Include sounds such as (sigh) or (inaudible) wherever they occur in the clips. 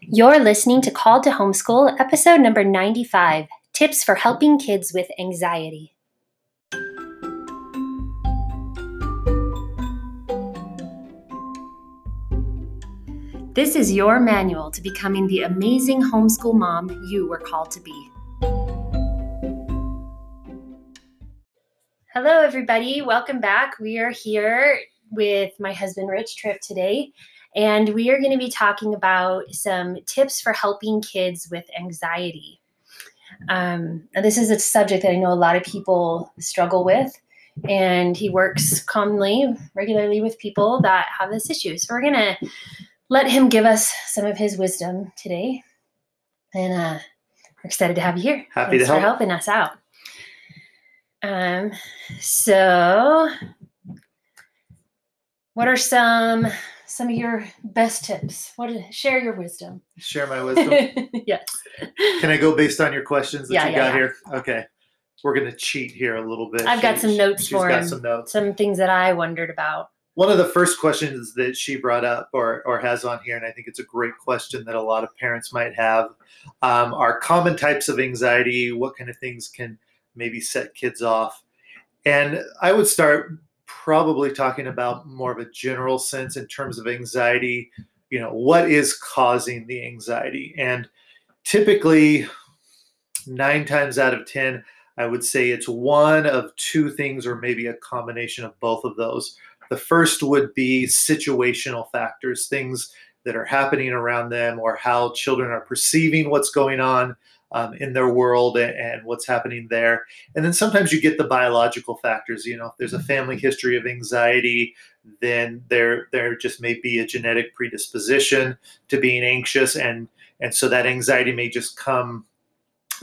You're listening to Called to Homeschool, episode number 95 Tips for Helping Kids with Anxiety. This is your manual to becoming the amazing homeschool mom you were called to be. Hello, everybody. Welcome back. We are here with my husband Rich Tripp today, and we are going to be talking about some tips for helping kids with anxiety. Um, and this is a subject that I know a lot of people struggle with, and he works commonly, regularly with people that have this issue. So we're going to let him give us some of his wisdom today. And uh, we're excited to have you here. Happy Thanks to help. for helping us out. Um, so, what are some some of your best tips? What share your wisdom? Share my wisdom. (laughs) yes. Can I go based on your questions that Yeah, you yeah, got yeah. here? Okay. We're going to cheat here a little bit. I've got some notes she's for got him. some notes. Some things that I wondered about. One of the first questions that she brought up or, or has on here, and I think it's a great question that a lot of parents might have, um, are common types of anxiety. What kind of things can maybe set kids off? And I would start probably talking about more of a general sense in terms of anxiety. You know, what is causing the anxiety? And typically, nine times out of 10, I would say it's one of two things, or maybe a combination of both of those. The first would be situational factors, things that are happening around them, or how children are perceiving what's going on um, in their world and, and what's happening there. And then sometimes you get the biological factors. You know, if there's a family history of anxiety, then there there just may be a genetic predisposition to being anxious, and and so that anxiety may just come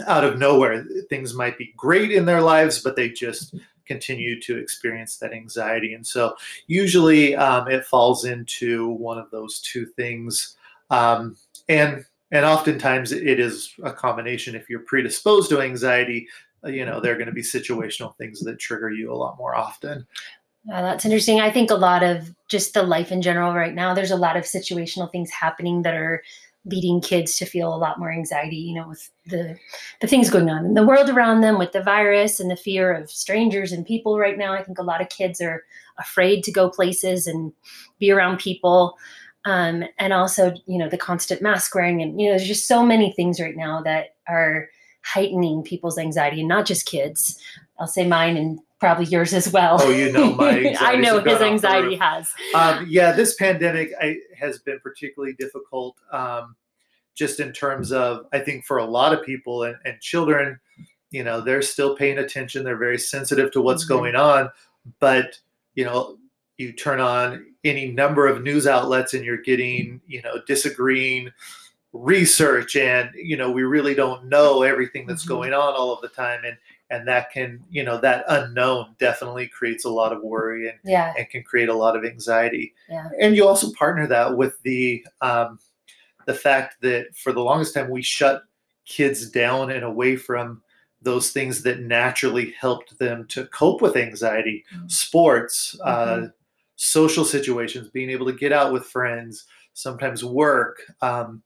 out of nowhere. Things might be great in their lives, but they just continue to experience that anxiety. And so usually um, it falls into one of those two things. Um, and and oftentimes it is a combination. If you're predisposed to anxiety, uh, you know, there are going to be situational things that trigger you a lot more often. Uh, that's interesting. I think a lot of just the life in general right now, there's a lot of situational things happening that are leading kids to feel a lot more anxiety, you know, with the the things going on in the world around them with the virus and the fear of strangers and people right now. I think a lot of kids are afraid to go places and be around people. Um, and also, you know, the constant mask wearing and you know, there's just so many things right now that are heightening people's anxiety and not just kids. I'll say mine and probably yours as well. Oh, you know my (laughs) I know his anxiety has. um, yeah, this pandemic I, has been particularly difficult, um, just in terms of I think for a lot of people and, and children, you know, they're still paying attention. They're very sensitive to what's Mhm. going on, but you know, you turn on any number of news outlets and you're getting you know disagreeing research and you know we really don't know everything that's Mhm. going on all of the time and and that can you know that unknown definitely creates a lot of worry and Yeah. and can create a lot of anxiety. Yeah. And you also partner that with the um, the fact that for the longest time we shut kids down and away from those things that naturally helped them to cope with anxiety, Mhm. sports, uh, Mhm. Social situations, being able to get out with friends, sometimes work. Um,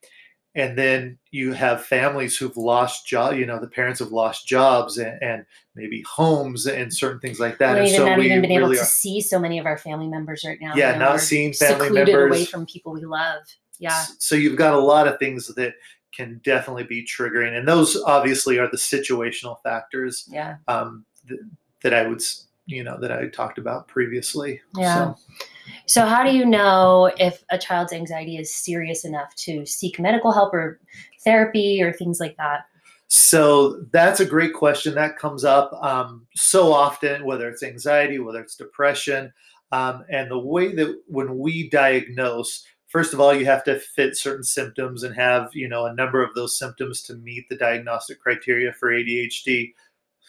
and then you have families who've lost job you know the parents have lost jobs and, and maybe homes and certain things like that We're and so not we even been able really to are see so many of our family members right now. Yeah, you know, not seeing family secluded away from people we love. Yeah. So you've got a lot of things that can definitely be triggering, and those obviously are the situational factors Yeah. um, th- that I would, you know, that I talked about previously. Yeah. So, So, how do you know if a child's anxiety is serious enough to seek medical help or therapy or things like that? so that's a great question that comes up um, so often, whether it's anxiety, whether it's depression, um, and the way that when we diagnose. First of all, you have to fit certain symptoms and have, you know, a number of those symptoms to meet the diagnostic criteria for ADHD.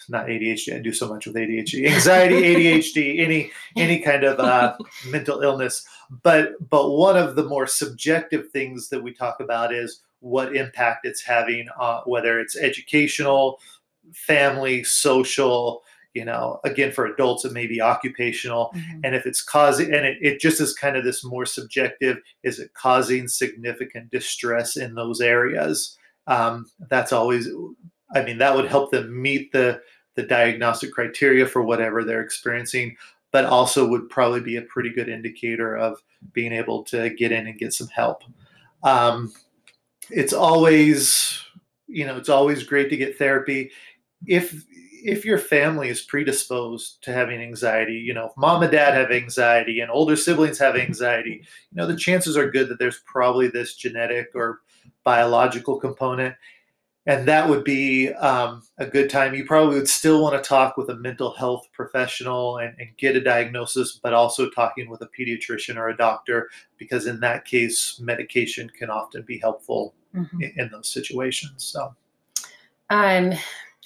Not ADHD. I do so much with ADHD, (laughs) anxiety, ADHD, any any kind of uh, (laughs) mental illness. But but one of the more subjective things that we talk about is what impact it's having, uh, whether it's educational, family, social, you know again for adults it may be occupational Mhm. and if it's causing and it, it just is kind of this more subjective is it causing significant distress in those areas um, that's always i mean that would help them meet the the diagnostic criteria for whatever they're experiencing but also would probably be a pretty good indicator of being able to get in and get some help. Um, it's always you know it's always great to get therapy. If if your family is predisposed to having anxiety you know if mom and dad have anxiety and older siblings have anxiety you know the chances are good that there's probably this genetic or biological component and that would be um, a good time you probably would still want to talk with a mental health professional and, and get a diagnosis but also talking with a pediatrician or a doctor because in that case medication can often be helpful Mhm. in, in those situations so Um,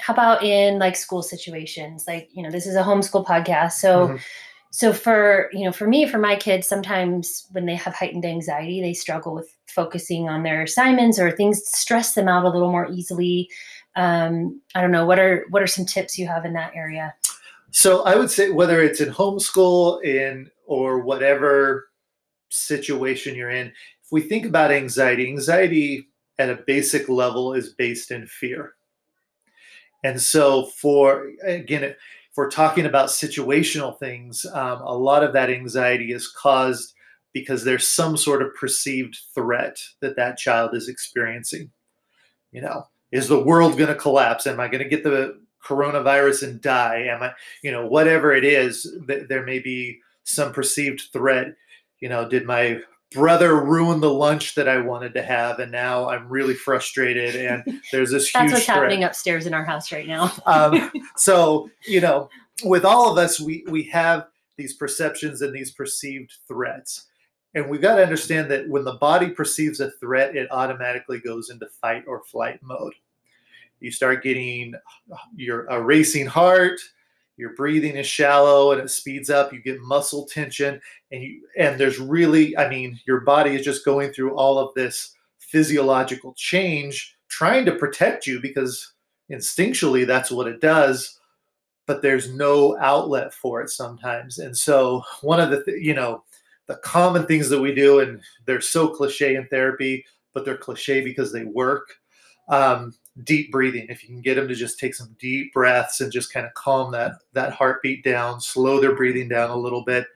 how about in like school situations? Like, you know, this is a homeschool podcast. So, Mhm. So for, you know, for me, for my kids, sometimes when they have heightened anxiety, they struggle with focusing on their assignments or things stress them out a little more easily. Um, I don't know. What are, what are some tips you have in that area? So I would say whether it's in homeschool in or whatever situation you're in, if we think about anxiety, anxiety at a basic level is based in fear. And so for again, if we're talking about situational things, um, a lot of that anxiety is caused because there's some sort of perceived threat that that child is experiencing. You know, is the world going to collapse? Am I going to get the coronavirus and die? Am I, you know, whatever it is, th- there may be some perceived threat. You know, did my brother ruined the lunch that I wanted to have, and now I'm really frustrated, and (laughs) there's this That's huge what's threat. happening upstairs in our house right now. (laughs) Um, (laughs) so you know, with all of us, we we have these perceptions and these perceived threats, and we've got to understand that when the body perceives a threat, it automatically goes into fight or flight mode. You start getting your a racing heart, your breathing is shallow and it speeds up. You get muscle tension, and you and there's really, I mean, your body is just going through all of this physiological change, trying to protect you because instinctually that's what it does but there's no outlet for it sometimes and so one of the th- you know the common things that we do and they're so cliche in therapy but they're cliche because they work um, deep breathing. If you can get them to just take some deep breaths and just kind of calm that that heartbeat down slow their breathing down a little bit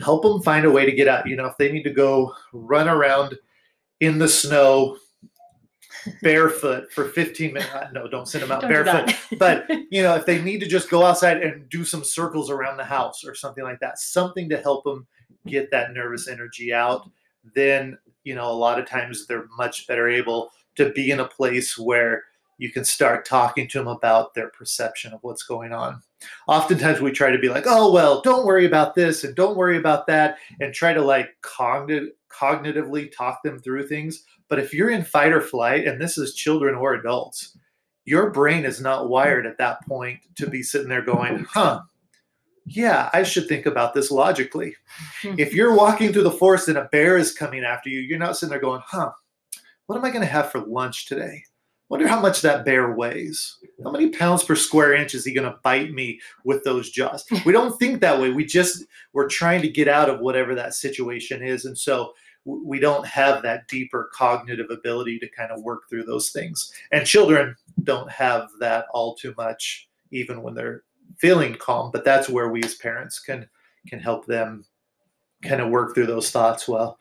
help them find a way to get out. You know if they need to go run around in the snow barefoot for 15 minutes uh, no don't send them out Don't barefoot. But you know if they need to just go outside and do some circles around the house or something like that something to help them get that nervous energy out then you know a lot of times they're much better able to be in a place where you can start talking to them about their perception of what's going on oftentimes we try to be like oh well don't worry about this and don't worry about that and try to like cognitive cognitively talk them through things but if you're in fight or flight and this is children or adults your brain is not wired at that point to be sitting there going, huh, yeah, I should think about this logically. (laughs) if you're walking through the forest and a bear is coming after you, you're not sitting there going, huh, what am I going to have for lunch today? Wonder how much that bear weighs. How many pounds per square inch is he going to bite me with those jaws? We don't think that way. We just, we're trying to get out of whatever that situation is. And so we don't have that deeper cognitive ability to kind of work through those things. And children don't have that all too much, even when they're feeling calm. But that's where we as parents can can help them kind of work through those thoughts. Well,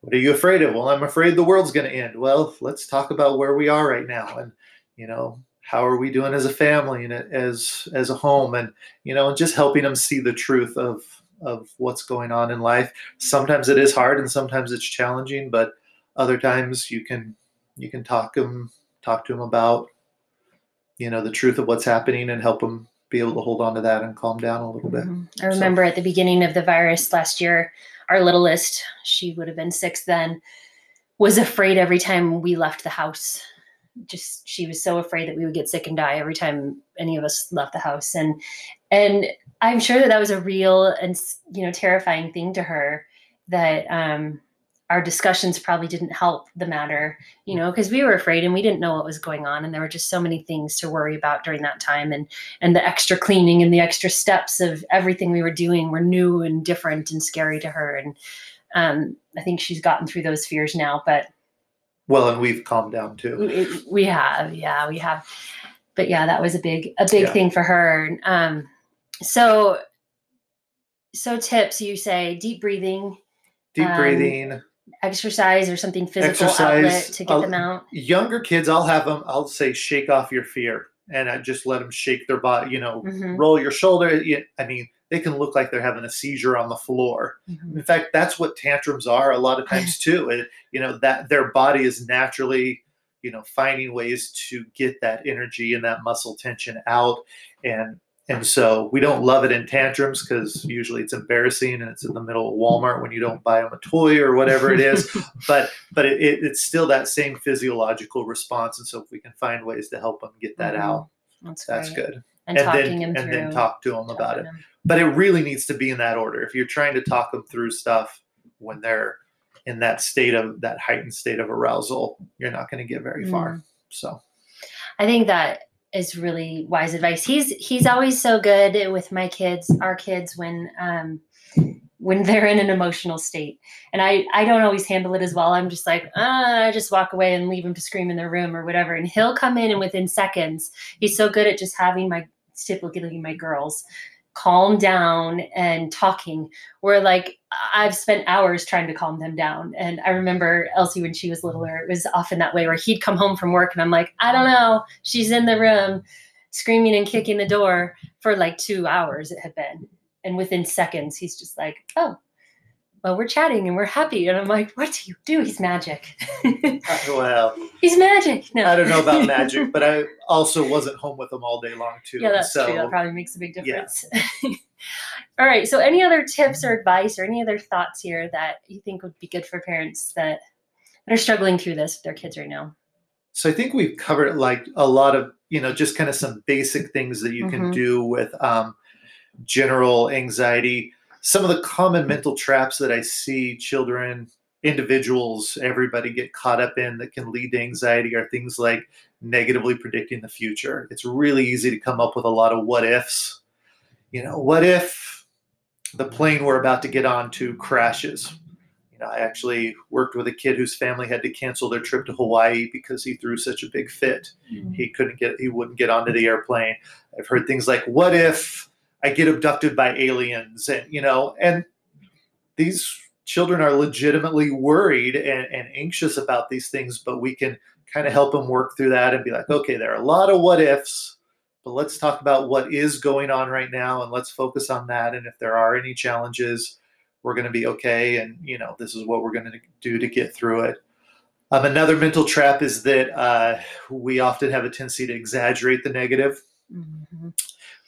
what are you afraid of? Well, I'm afraid the world's going to end. Well, let's talk about where we are right now, and you know, how are we doing as a family and as as a home, and you know, and just helping them see the truth of of what's going on in life. Sometimes it is hard, and sometimes it's challenging, but other times you can you can talk them talk to them about you know the truth of what's happening and help them be able to hold on to that and calm down a little bit. Mhm. I remember at the beginning of the virus last year, our littlest, she would have been six then, was afraid every time we left the house. Just she was so afraid that we would get sick and die every time any of us left the house. And and I'm sure that that was a real and you know terrifying thing to her. That um, our discussions probably didn't help the matter, you know, because we were afraid and we didn't know what was going on, and there were just so many things to worry about during that time, and and the extra cleaning and the extra steps of everything we were doing were new and different and scary to her, and um, I think she's gotten through those fears now, but well, and we've calmed down too. we, we have, yeah, we have, but yeah, that was a big a big Yeah. thing for her. Um, so so tips you say deep breathing Deep Um, breathing. Exercise or something physical Exercise, outlet to get uh, them out. Younger kids, I'll have them. I'll say, shake off your fear, and I just let them shake their body. You know, Mhm, roll your shoulder. I mean, they can look like they're having a seizure on the floor. mhm. In fact, that's what tantrums are a lot of times (laughs) too. It, you know that their body is naturally, you know, finding ways to get that energy and that muscle tension out, and and so we don't love it in tantrums because usually it's embarrassing and it's in the middle of Walmart when you don't buy them a toy or whatever it is. (laughs) but but it, it, it's still that same physiological response, and so if we can find ways to help them get that Mhm. out, That's, that's good. And, And talking then and through. then talk to them about it them. but it really needs to be in that order. If you're trying to talk them through stuff when they're in that state of that heightened state of arousal, you're not going to get very far. Mm. So I think that is really wise advice. He's he's always so good with my kids, our kids, when um when (laughs) they're in an emotional state. And I I don't always handle it as well. I'm just like, ah, I just walk away and leave them to scream in their room or whatever. And he'll come in and within seconds, he's so good at just having my typically my girls calm down and talking where like I've spent hours trying to calm them down. And I remember Elsie when she was littler, it was often that way where he'd come home from work and I'm like, I don't know, she's in the room screaming and kicking the door for like two hours it had been. And within seconds, he's just like, oh, well, we're chatting and we're happy. And I'm like, what do you do? He's magic. (laughs) uh, well, (laughs) He's magic. No. I don't know about magic, (laughs) but I also wasn't home with them all day long too. Yeah, that's so true. That probably makes a big difference. yeah. All right. So, any other tips or advice or any other thoughts here that you think would be good for parents that, that are struggling through this with their kids right now? So I think we've covered like a lot of, you know, just kind of some basic things that you can Mhm. do with um, general anxiety. Some of the common mental traps that I see children, individuals, everybody get caught up in that can lead to anxiety are things like negatively predicting the future. It's really easy to come up with a lot of what ifs. You know, what if the plane we're about to get on to crashes? You know, I actually worked with a kid whose family had to cancel their trip to Hawaii because he threw such a big fit. Mm-hmm. He couldn't get he wouldn't get onto the airplane. I've heard things like, "What if I get abducted by aliens?" and you know, and these children are legitimately worried and, and anxious about these things, but we can kind of help them work through that and be like, okay, there are a lot of what ifs, but let's talk about what is going on right now and let's focus on that. And if there are any challenges, we're going to be okay. And, you know, this is what we're going to do to get through it. Um, another mental trap is that uh, we often have a tendency to exaggerate the negative, Mhm.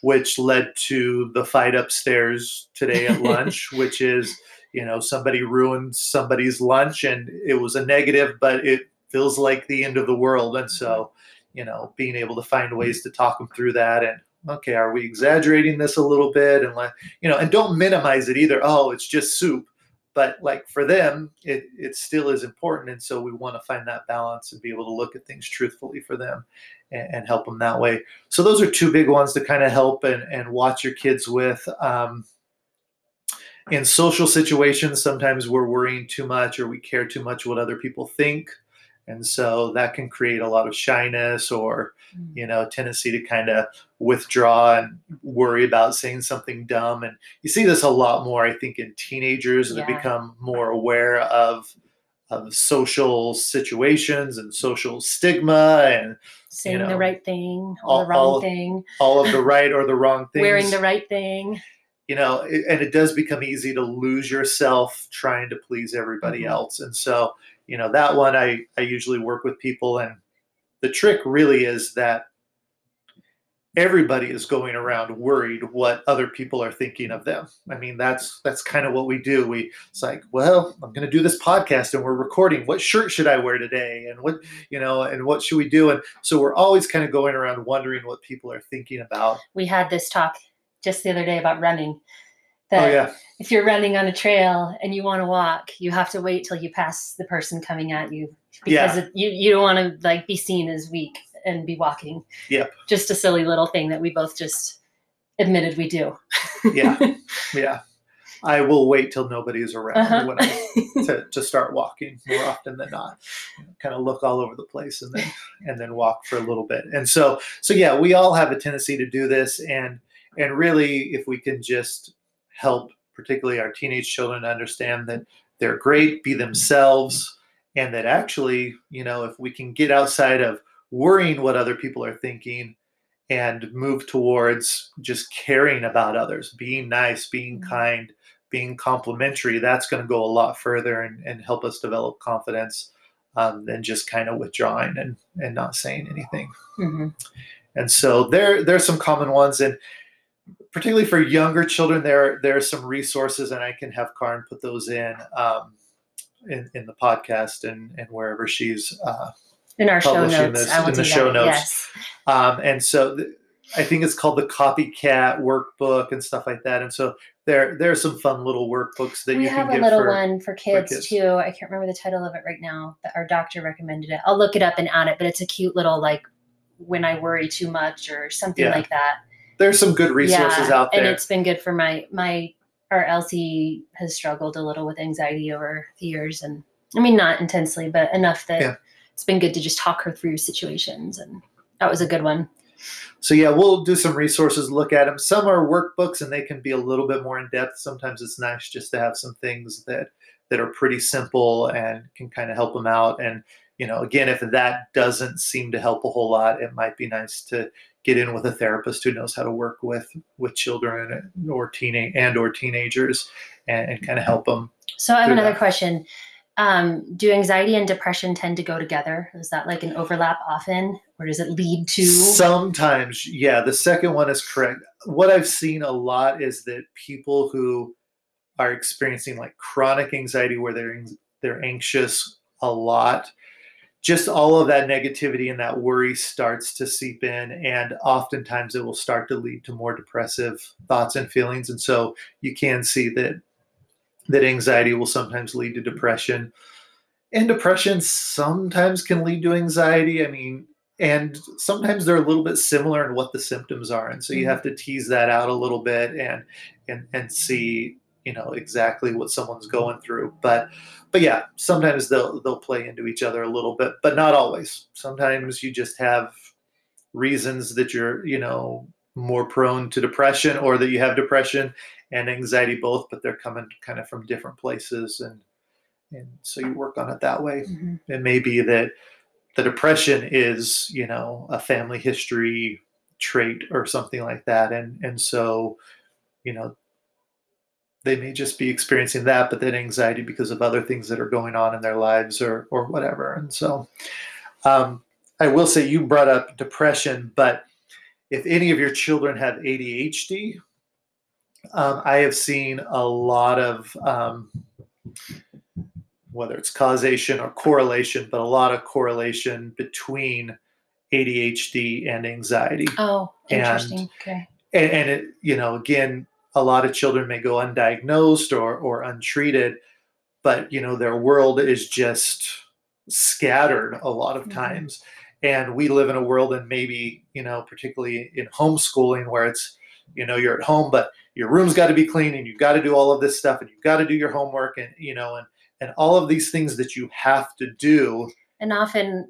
which led to the fight upstairs today at (laughs) lunch, which is, you know, somebody ruined somebody's lunch and it was a negative, but it feels like the end of the world. And so, you know, being able to find ways to talk them through that and, okay, are we exaggerating this a little bit? And like, you know, and don't minimize it either. Oh, it's just soup. But like for them, it, it still is important. And so we want to find that balance and be able to look at things truthfully for them and, and help them that way. So those are two big ones to kind of help and, and watch your kids with. Um, in social situations, sometimes we're worrying too much or we care too much what other people think. And so that can create a lot of shyness or, Mm. you know, tendency to kind of withdraw and worry about saying something dumb. And you see this a lot more, I think, in teenagers that Yeah. become more aware of of social situations and social stigma and Saying know, the right thing or all- the wrong all- thing, all of the (laughs) right or the wrong things. wearing the right thing. you know, it, and it does become easy to lose yourself trying to please everybody Mhm. else. And so, you know, that one I I usually work with people, and the trick really is that everybody is going around worried what other people are thinking of them. I mean, that's that's kind of what we do. We it's like, well, I'm going to do this podcast and we're recording. What shirt should I wear today? And what, you know, and what should we do? And so we're always kind of going around wondering what people are thinking about. We had this talk just the other day about running. Oh, that oh yeah if you're running on a trail and you want to walk, you have to wait till you pass the person coming at you because Yeah. you you don't want to like be seen as weak and be walking. Yep. Just a silly little thing that we both just admitted we do. yeah (laughs) yeah i will wait till nobody is around Uh-huh. when I, to, to start walking more often than not kind of look all over the place and then and then walk for a little bit and so so yeah we all have a tendency to do this and and really if we can just help particularly our teenage children understand that they're great be themselves and that actually you know if we can get outside of worrying what other people are thinking and move towards just caring about others being nice being Mhm. kind being complimentary that's going to go a lot further and, and help us develop confidence um, than just kind of withdrawing and, and not saying anything hmm and so there there's some common ones and particularly for younger children there there are some resources and i can have Karin put those in um, in, in the podcast and, and wherever she's uh, In our show notes, this I in the show that. notes. Yes. um, and so th- I think it's called the Copycat Workbook and stuff like that. And so there there are some fun little workbooks that we you have can a little for. one for kids, kids. too. I can't remember the title of it right now, but our doctor recommended it. I'll look it up and add it, but it's a cute little like when I worry too much or something Yeah. like that. There's some good resources Yeah, out there, And it's been good for my my our Elsie has struggled a little with anxiety over the years and I mean not intensely, but enough that Yeah. It's been good to just talk her through situations and that was a good one. So yeah, we'll do some resources, look at them. Some are workbooks and they can be a little bit more in depth. Sometimes it's nice just to have some things that that are pretty simple and can kind of help them out. And you know, again, if that doesn't seem to help a whole lot, it might be nice to get in with a therapist who knows how to work with with children or teenage and or teenagers and, and kind of help them. So I have another that. question. Um, do anxiety and depression tend to go together? Is that like an overlap often, or does it lead to? Sometimes, yeah, the second one is correct. What I've seen a lot is that people who are experiencing like chronic anxiety where they're they're anxious a lot, just all of that negativity and that worry starts to seep in and oftentimes it will start to lead to more depressive thoughts and feelings and so you can see that that anxiety will sometimes lead to depression. And depression sometimes can lead to anxiety i mean and sometimes they're a little bit similar in what the symptoms are and so you Mhm. have to tease that out a little bit and and and see you know exactly what someone's going through. But but yeah sometimes they'll they'll play into each other a little bit but not always. Sometimes you just have reasons that you're you know more prone to depression or that you have depression and anxiety both but they're coming kind of from different places. And and so you work on it that way. Mhm. it may be that the depression is you know a family history trait or something like that. And and so you know they may just be experiencing that but then anxiety because of other things that are going on in their lives or or whatever. And so um, i will say you brought up depression but if any of your children have adhd um, i have seen a lot of um, whether it's causation or correlation, but a lot of correlation between ADHD and anxiety. Oh, And- interesting. okay. And, and it, you know, again, a lot of children may go undiagnosed or, or untreated, but, you know, their world is just scattered a lot of Mhm. times. And we live in a world, and maybe, you know, particularly in homeschooling where it's, you know, you're at home, but your room's got to be clean and you've got to do all of this stuff and you've got to do your homework and, you know, and, and all of these things that you have to do And often,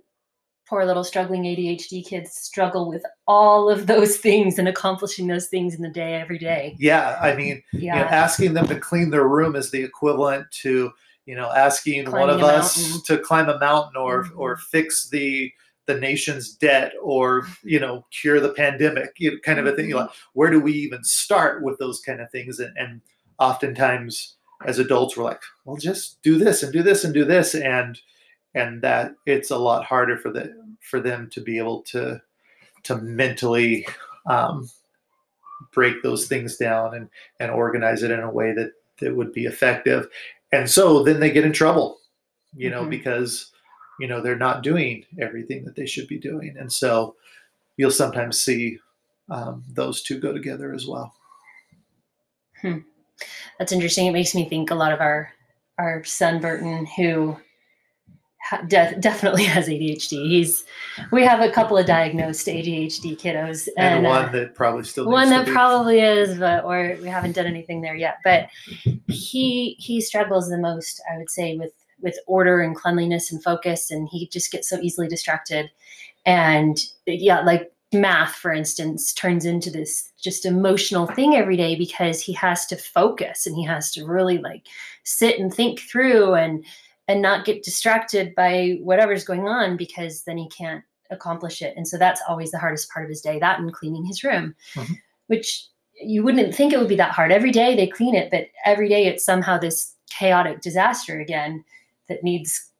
poor little struggling ADHD kids struggle with all of those things and accomplishing those things in the day every day. yeah i mean Yeah. you know, asking them to clean their room is the equivalent to you know asking one of us mountain. to climb a mountain or Mhm. or fix the the nation's debt or you know cure the pandemic you know, kind of a thing Mhm. like where do we even start with those kind of things and, and oftentimes as adults we're like well just do this and do this and do this and and that it's a lot harder for the for them to be able to to mentally um, break those things down and and organize it in a way that that would be effective and so then they get in trouble you know Mhm. because you know they're not doing everything that they should be doing and so you'll sometimes see um, those two go together as well That's interesting. It makes me think a lot of our our son Burton, who de- definitely (laughs) has ADHD. He's we have a couple of diagnosed ADHD kiddos, and, and, one uh, that probably still one that probably is, but or we haven't done anything there yet. But he he struggles the most, I would say, with with order and cleanliness and focus, and he just gets so easily distracted. And yeah, like math, for instance, turns into this just emotional thing every day because he has to focus and he has to really like sit and think through and and not get distracted by whatever's going on because then he can't accomplish it. And so that's always the hardest part of his day, that and cleaning his room, Mhm. which you wouldn't think it would be that hard. Every day they clean it, but every day it's somehow this chaotic disaster again that needs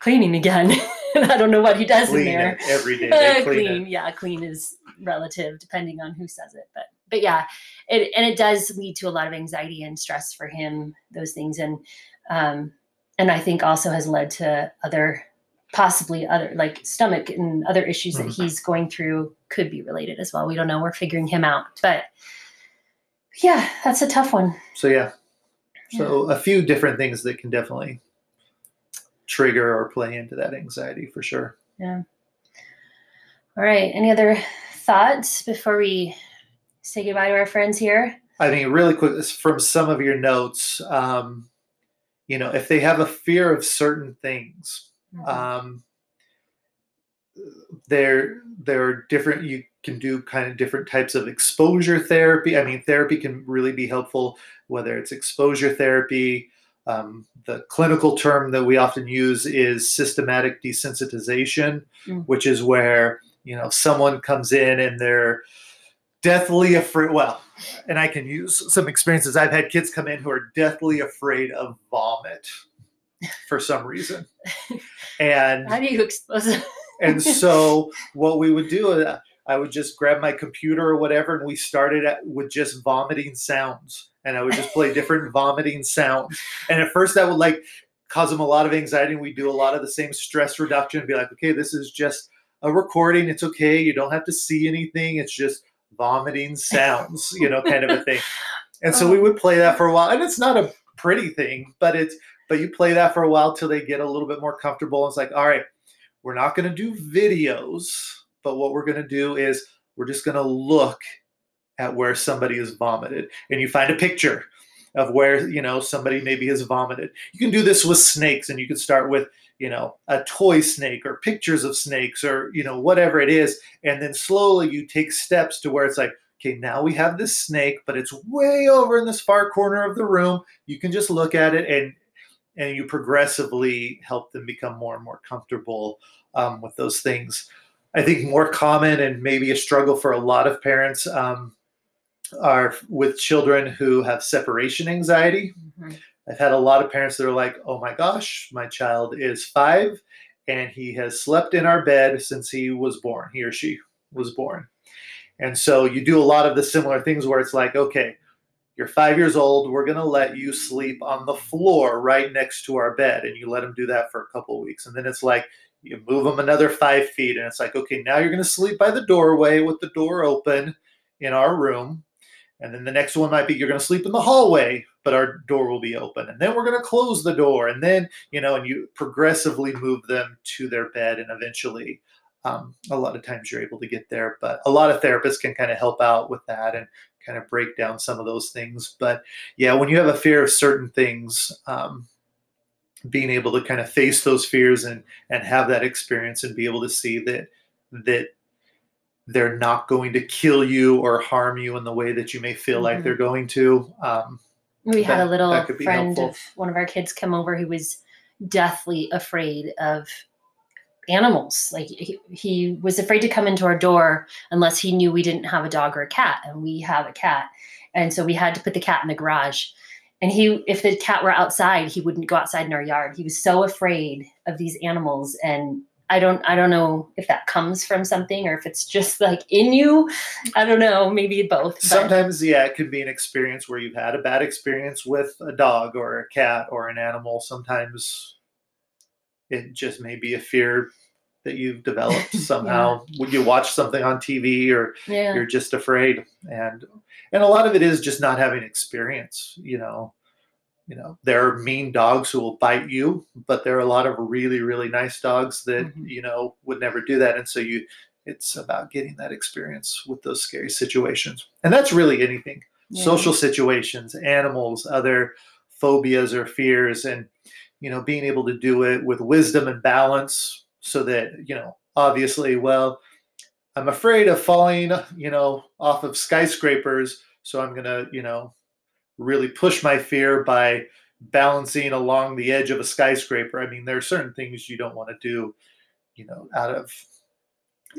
cleaning again. (laughs) I don't know what he does clean in there. every day. They Uh, clean, clean, yeah, clean is relative depending on who says it, but but yeah, it and it does lead to a lot of anxiety and stress for him. Those things and um, and I think also has led to other possibly other like stomach and other issues that Mhm. he's going through could be related as well. We don't know. We're figuring him out, but yeah, that's a tough one. So yeah, so a few different things that can definitely trigger or play into that anxiety for sure. Yeah. All right. Any other thoughts before we say goodbye to our friends here? I mean, really quick from some of your notes, um, you know, if they have a fear of certain things, um, there there are different. You can do kind of different types of exposure therapy. I mean, therapy can really be helpful, whether it's exposure therapy. Um, the clinical term that we often use is systematic desensitization, Mm. which is where you know someone comes in and they're deathly afraid. Well, and I can use some experiences. I've had kids come in who are deathly afraid of vomit for some reason, and How do you expose it? and (laughs) so what we would do, uh, I would just grab my computer or whatever, and we started at, with just vomiting sounds, and I would just play different (laughs) vomiting sounds. And at first, that would like cause them a lot of anxiety. And we do a lot of the same stress reduction. Be like, okay, this is just a recording. It's okay. You don't have to see anything. It's just vomiting sounds, you know, kind of a thing. And so we uh-huh. would play that for a while, and it's not a pretty thing, but it's but you play that for a while till they get a little bit more comfortable. And it's like, all right, we're not going to do videos, but what we're going to do is we're just going to look at where somebody has vomited, and you find a picture of where you know somebody maybe has vomited. You can do this with snakes, and you can start with you know a toy snake or pictures of snakes or you know whatever it is, and then slowly you take steps to where it's like. Okay, now we have this snake, but it's way over in this far corner of the room. You can just look at it and and you progressively help them become more and more comfortable um, with those things. I think more common and maybe a struggle for a lot of parents um, are with children who have separation anxiety. Mhm. I've had a lot of parents that are like, oh my gosh, my child is five and he has slept in our bed since he was born, he or she was born. And so you do a lot of the similar things where it's like, okay, you're five years old, we're going to let you sleep on the floor right next to our bed. And you let him do that for a couple of weeks. And then it's like, you move him another five feet. And it's like, okay, now you're going to sleep by the doorway with the door open in our room. And then the next one might be you're going to sleep in the hallway, but our door will be open. And then we're going to close the door. And then, you know, and you progressively move them to their bed. And eventually, um, a lot of times you're able to get there. But a lot of therapists can kind of help out with that and kind of break down some of those things. But yeah, when you have a fear of certain things, um, being able to kind of face those fears and and have that experience and be able to see that that they're not going to kill you or harm you in the way that you may feel like Mhm. they're going to. Um, We had a little that friend helpful. of one of our kids come over who was deathly afraid of animals. Like he, he was afraid to come into our door unless he knew we didn't have a dog or a cat, and we have a cat. And so we had to put the cat in the garage. And he, if the cat were outside, he wouldn't go outside in our yard. He was so afraid of these animals. And I don't, I don't know if that comes from something or if it's just like in you. I don't know. Maybe both. but- sometimes, yeah, it could be an experience where you've had a bad experience with a dog or a cat or an animal. Sometimes it just may be a fear that you've developed (laughs) somehow when you watch something on TV or Yeah. you're just afraid and and a lot of it is just not having experience you know you know there are mean dogs who will bite you but there are a lot of really really nice dogs that Mhm. you know would never do that and so you it's about getting that experience with those scary situations and that's really anything Yeah. social situations animals other phobias or fears and you know being able to do it with wisdom and balance so that you know obviously well i'm afraid of falling you know off of skyscrapers so i'm going to you know really push my fear by balancing along the edge of a skyscraper i mean there are certain things you don't want to do you know out of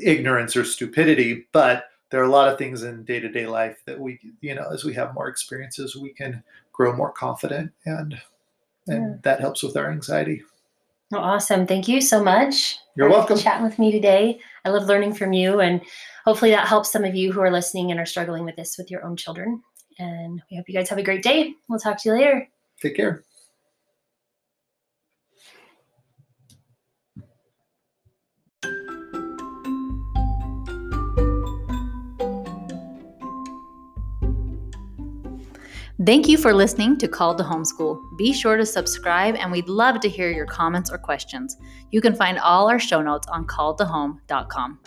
ignorance or stupidity but there are a lot of things in day-to-day life that we you know as we have more experiences we can grow more confident and and Yeah. that helps with our anxiety Well, awesome. Thank you so much. You're for welcome. Chatting with me today. I love learning from you, and hopefully that helps some of you who are listening and are struggling with this with your own children. And we hope you guys have a great day. We'll talk to you later. take care Thank you for listening to Called to Homeschool. Be sure to subscribe, and we'd love to hear your comments or questions. You can find all our show notes on calledtohome.com.